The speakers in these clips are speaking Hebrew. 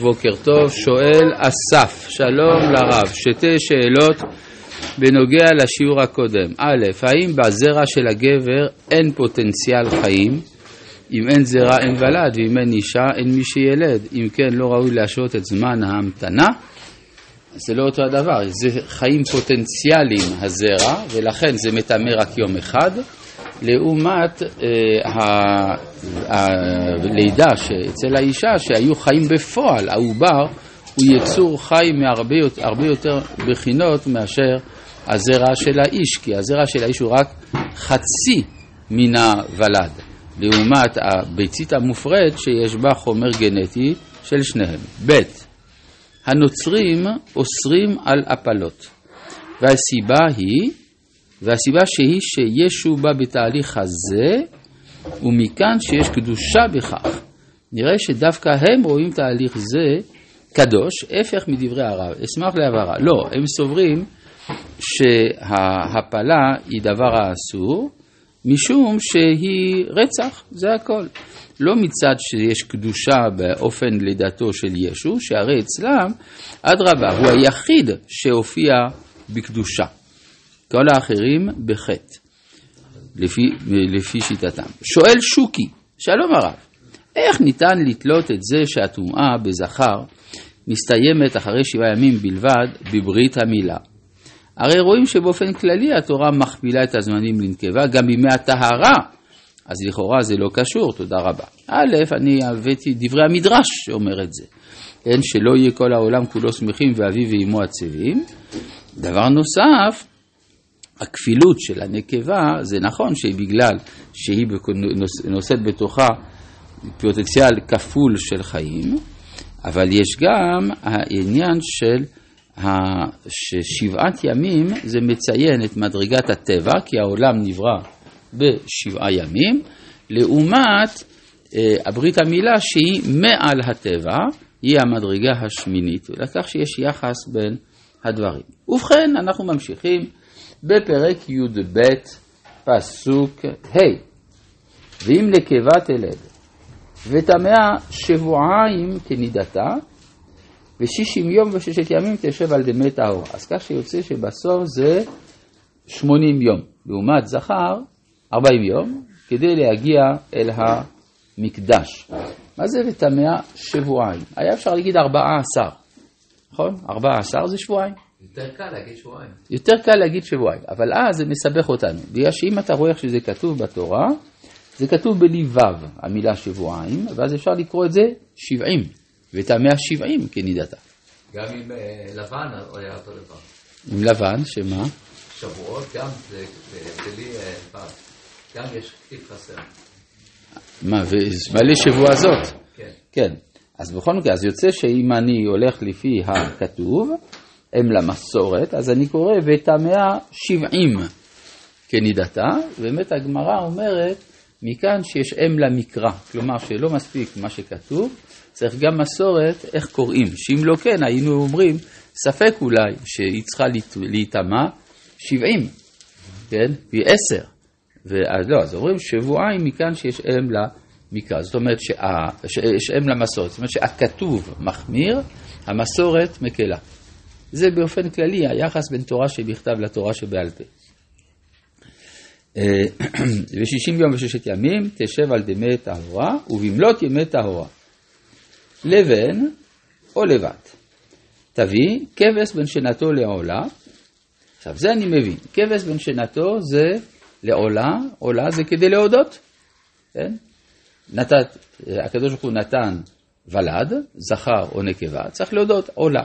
בוקר טוב, שואל אסף, שלום לרב, שתי שאלות בנוגע לשיעור הקודם. א', האם בזרע של הגבר אין פוטנציאל חיים? אם אין זרע אין ולד, ואם אין אישה אין מי שילד. אם כן, לא ראוי להשעות את זמן ההמתנה? זה לא אותו הדבר, זה חיים פוטנציאליים הזרע, ולכן זה מטמא רק יום אחד. לעומת אה, הלידה שאצל האישה שהיו חיים בפועל, העובר הוא יצור חי מהרבה הרבה יותר בחינות מאשר הזרע של האיש, כי הזרע של האיש הוא רק חצי מן הוולד, לעומת הביצית המופרית שיש בה חומר גנטי של שניהם. ב. הנוצרים אוסרים על הפלות, והסיבה היא והסיבה שהיא שישו בא בתהליך הזה, ומכאן שיש קדושה בכך. נראה שדווקא הם רואים תהליך זה קדוש, הפך מדברי הרב. אשמח להבהרה. לא, הם סוברים שההפלה היא דבר האסור, משום שהיא רצח, זה הכל. לא מצד שיש קדושה באופן לידתו של ישו, שהרי אצלם, אדרבה, הוא היחיד שהופיע בקדושה. כל האחרים בחטא, לפי, לפי שיטתם. שואל שוקי, שלום הרב, איך ניתן לתלות את זה שהטומאה בזכר מסתיימת אחרי שבעה ימים בלבד בברית המילה? הרי רואים שבאופן כללי התורה מכפילה את הזמנים לנקבה גם בימי הטהרה, אז לכאורה זה לא קשור, תודה רבה. א', אני הבאתי דברי המדרש שאומר את זה, כן, שלא יהיה כל העולם כולו שמחים ואביו ואמו עצבים. דבר נוסף, הכפילות של הנקבה, זה נכון שבגלל שהיא נושאת בתוכה פוטנציאל כפול של חיים, אבל יש גם העניין של ששבעת ימים זה מציין את מדרגת הטבע, כי העולם נברא בשבעה ימים, לעומת אה, הברית המילה שהיא מעל הטבע, היא המדרגה השמינית, ולכך שיש יחס בין הדברים. ובכן, אנחנו ממשיכים. בפרק י"ב, פסוק ה' ואם נקבה תלד, וטמאה שבועיים כנידתה, ושישים יום וששת ימים תשב על דמי טהור. אז כך שיוצא שבסוף זה שמונים יום, לעומת זכר ארבעים יום, כדי להגיע אל המקדש. מה זה וטמאה שבועיים? היה אפשר להגיד ארבעה עשר, נכון? ארבעה עשר זה שבועיים. יותר קל להגיד שבועיים. יותר קל להגיד שבועיים, אבל אז זה מסבך אותנו. בגלל שאם אתה רואה איך שזה כתוב בתורה, זה כתוב בלי ו', המילה שבועיים, ואז אפשר לקרוא את זה שבעים, ואת המאה שבעים כנידתה. גם עם אה, לבן היה אותו דבר. עם לבן, שמה? שבועות גם, זה בלי אה, ו', גם יש כתיב חסר. מה, ומלא שבוע זאת? כן. כן. אז בכל מקרה, אז יוצא שאם אני הולך לפי הכתוב, אם למסורת, אז אני קורא וטמאה שבעים כנידתה, ובאמת הגמרא אומרת מכאן שיש אם למקרא, כלומר שלא מספיק מה שכתוב, צריך גם מסורת איך קוראים, שאם לא כן היינו אומרים ספק אולי שהיא צריכה להיטמע שבעים, כן, פי עשר, ואז לא, אז אומרים שבועיים מכאן שיש אם למקרא, זאת אומרת שיש אם למסורת, זאת אומרת שהכתוב מחמיר, המסורת מקלה. זה באופן כללי היחס בין תורה שבכתב לתורה שבעל פה. אה, ושישים יום וששת ימים תשב על דמי טהורה ובמלאת ימי טהורה. לבן או לבת. תביא כבש בין שנתו לעולה. עכשיו זה אני מבין, כבש בין שנתו זה לעולה, עולה זה כדי להודות. כן? נתת, הקדוש ברוך הוא נתן ולד, זכר או נקבה, צריך להודות, עולה.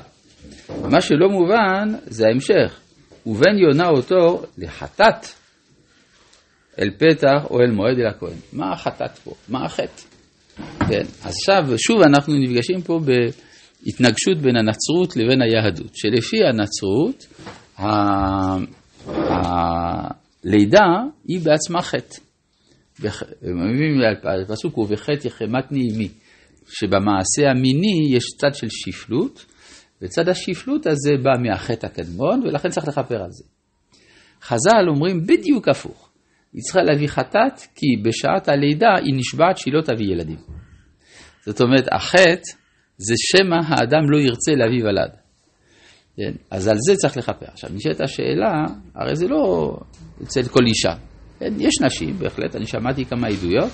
מה שלא מובן זה ההמשך. ובן יונה אותו לחטאת אל פתח או אל מועד אל הכהן. מה החטאת פה? מה החטא? כן, עכשיו שוב אנחנו נפגשים פה בהתנגשות בין הנצרות לבין היהדות, שלפי הנצרות הלידה היא בעצמה חטא. הפסוק הוא וחטא יחמתני עמי, שבמעשה המיני יש צד של שפלות, וצד השפלות הזה בא מהחטא הקדמון, ולכן צריך לכפר על זה. חז"ל אומרים בדיוק הפוך. היא צריכה להביא חטאת, כי בשעת הלידה היא נשבעת שהיא לא תביא ילדים. זאת אומרת, החטא זה שמא האדם לא ירצה להביא ולד. כן? אז על זה צריך לכפר. עכשיו, נשאלת השאלה, הרי זה לא אצל כל אישה. כן? יש נשים, בהחלט, אני שמעתי כמה עדויות,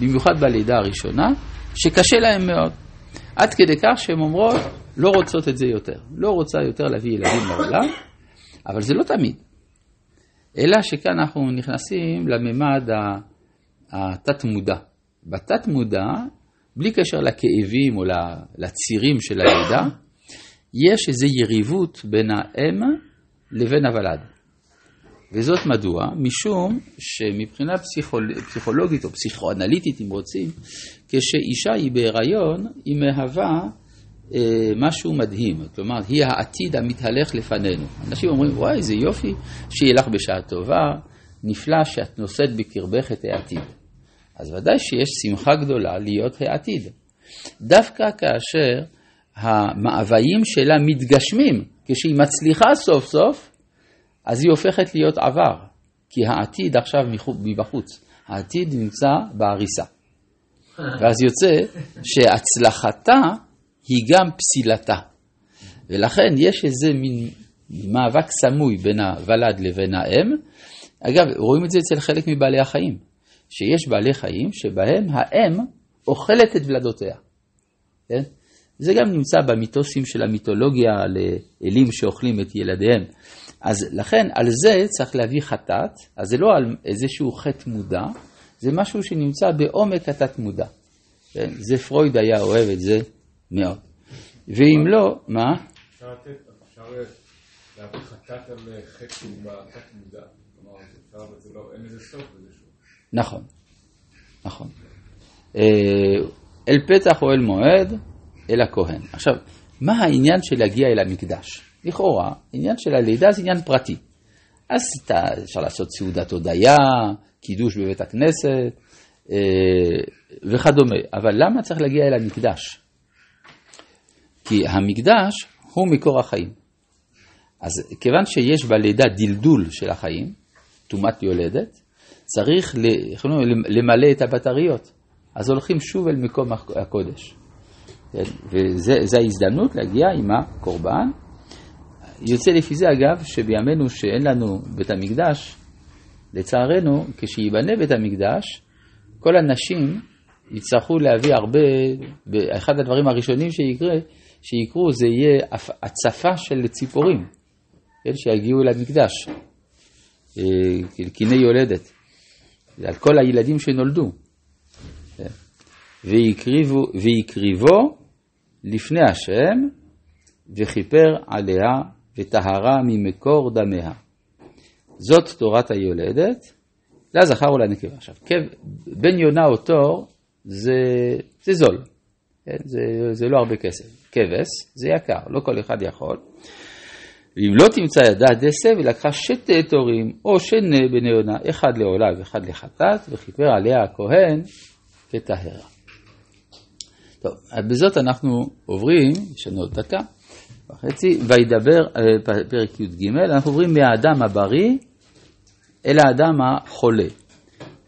במיוחד בלידה הראשונה, שקשה להן מאוד. עד כדי כך שהן אומרות, לא רוצות את זה יותר. לא רוצה יותר להביא ילדים לעולם, אבל זה לא תמיד. אלא שכאן אנחנו נכנסים לממד התת-מודע. בתת-מודע, בלי קשר לכאבים או לצירים של הלידה, יש איזו יריבות בין האם לבין הוולד. וזאת מדוע? משום שמבחינה פסיכול... פסיכולוגית או פסיכואנליטית, אם רוצים, כשאישה היא בהיריון, היא מהווה אה, משהו מדהים. כלומר, היא העתיד המתהלך לפנינו. אנשים אומרים, וואי, איזה יופי, שיהיה לך בשעה טובה, נפלא שאת נושאת בקרבך את העתיד. אז ודאי שיש שמחה גדולה להיות העתיד. דווקא כאשר המאוויים שלה מתגשמים, כשהיא מצליחה סוף סוף, אז היא הופכת להיות עבר, כי העתיד עכשיו מבחוץ, העתיד נמצא בעריסה. ואז יוצא שהצלחתה היא גם פסילתה. ולכן יש איזה מין מאבק סמוי בין הוולד לבין האם. אגב, רואים את זה אצל חלק מבעלי החיים, שיש בעלי חיים שבהם האם אוכלת את ולדותיה. כן? זה גם נמצא במיתוסים של המיתולוגיה לאלים שאוכלים את ילדיהם. אז לכן על זה צריך להביא חטאת, אז זה לא על איזשהו חטא מודע, זה משהו שנמצא בעומק התת מודע. כן? זה פרויד היה אוהב את זה מאוד. ואם לא, מה? אפשר להביא חטאת על חטא שהוא בתת מודע. כלומר, אפשר, אבל זה לא, אין לזה סוף איזשהו. נכון, נכון. אה, אל פתח אוהל מועד, אל הכהן. עכשיו, מה העניין של להגיע אל המקדש? לכאורה, עניין של הלידה זה עניין פרטי. אז אפשר לעשות סעודת הודיה, קידוש בבית הכנסת אה, וכדומה. אבל למה צריך להגיע אל המקדש? כי המקדש הוא מקור החיים. אז כיוון שיש בלידה דלדול של החיים, טומאת יולדת, צריך למלא את הבטריות. אז הולכים שוב אל מקום הקודש. כן? וזו ההזדמנות להגיע עם הקורבן. יוצא לפי זה אגב, שבימינו שאין לנו בית המקדש, לצערנו, כשייבנה בית המקדש, כל הנשים יצטרכו להביא הרבה, אחד הדברים הראשונים שיקרה, שיקרו זה יהיה הצפה של ציפורים, כן, שיגיעו למקדש, אה, קיני יולדת, על כל הילדים שנולדו. כן. ויקריבו, ויקריבו לפני השם, וכיפר עליה וטהרה ממקור דמיה. זאת תורת היולדת, לזכר ולנקבה. עכשיו, בן יונה או תור זה, זה זול, כן? זה, זה לא הרבה כסף. כבש זה יקר, לא כל אחד יכול. ואם לא תמצא ידה דסה, ולקחה שתי תורים, או שני בני יונה, אחד לעולה ואחד לחטאת, וכיפר עליה הכהן כטהרה. טוב, בזאת אנחנו עוברים, יש לנו עוד דקה וחצי, וידבר, אה, פרק י"ג, אנחנו עוברים מהאדם הבריא אל האדם החולה.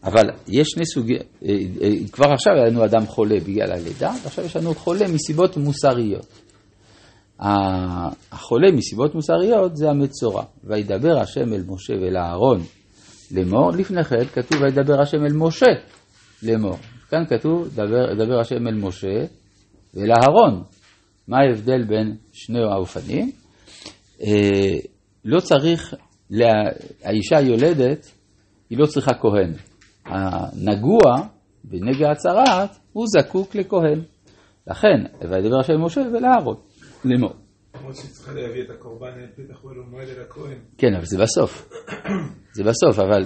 אבל יש שני סוגי, אה, אה, כבר עכשיו היה לנו אדם חולה בגלל הלידה, ועכשיו יש לנו חולה מסיבות מוסריות. החולה מסיבות מוסריות זה המצורע. וידבר השם אל משה ואל אהרון לאמור, לפני כן כתוב וידבר השם אל משה לאמור. כאן כתוב דבר, דבר השם אל משה ואל אהרון. מה ההבדל בין שני האופנים? אה, לא צריך, לה, האישה היולדת, היא לא צריכה כהן. הנגוע בנגע הצרעת, הוא זקוק לכהן. לכן, וידבר השם משה ולאהרון, לאמור. למרות שהיא צריכה להביא את הקורבן אל פתח אוהל ומועד אל הכהן. כן, אבל זה בסוף. זה בסוף, אבל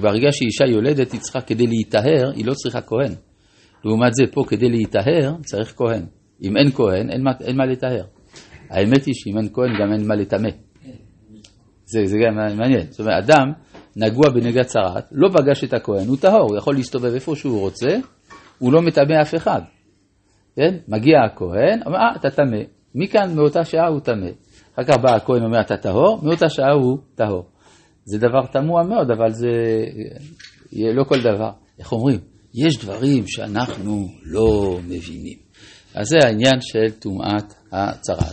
ברגע שאישה יולדת היא צריכה כדי להיטהר, היא לא צריכה כהן. לעומת זה, פה כדי להיטהר צריך כהן. אם אין כהן, אין מה, אין מה לטהר. האמת היא שאם אין כהן גם אין מה לטמא. זה, זה גם מעניין. זאת אומרת, אדם נגוע בנגע צרעת, לא פגש את הכהן, הוא טהור, הוא יכול להסתובב איפה שהוא רוצה, הוא לא מטמא אף אחד. כן? מגיע הכהן, אומר, אה, אתה טמא. מכאן, מאותה שעה הוא טמא. אחר כך בא הכהן ואומר, אתה טהור, מאותה שעה הוא טהור. זה דבר תמוה מאוד, אבל זה לא כל דבר. איך אומרים? יש דברים שאנחנו לא מבינים. אז זה העניין של טומאת הצרה.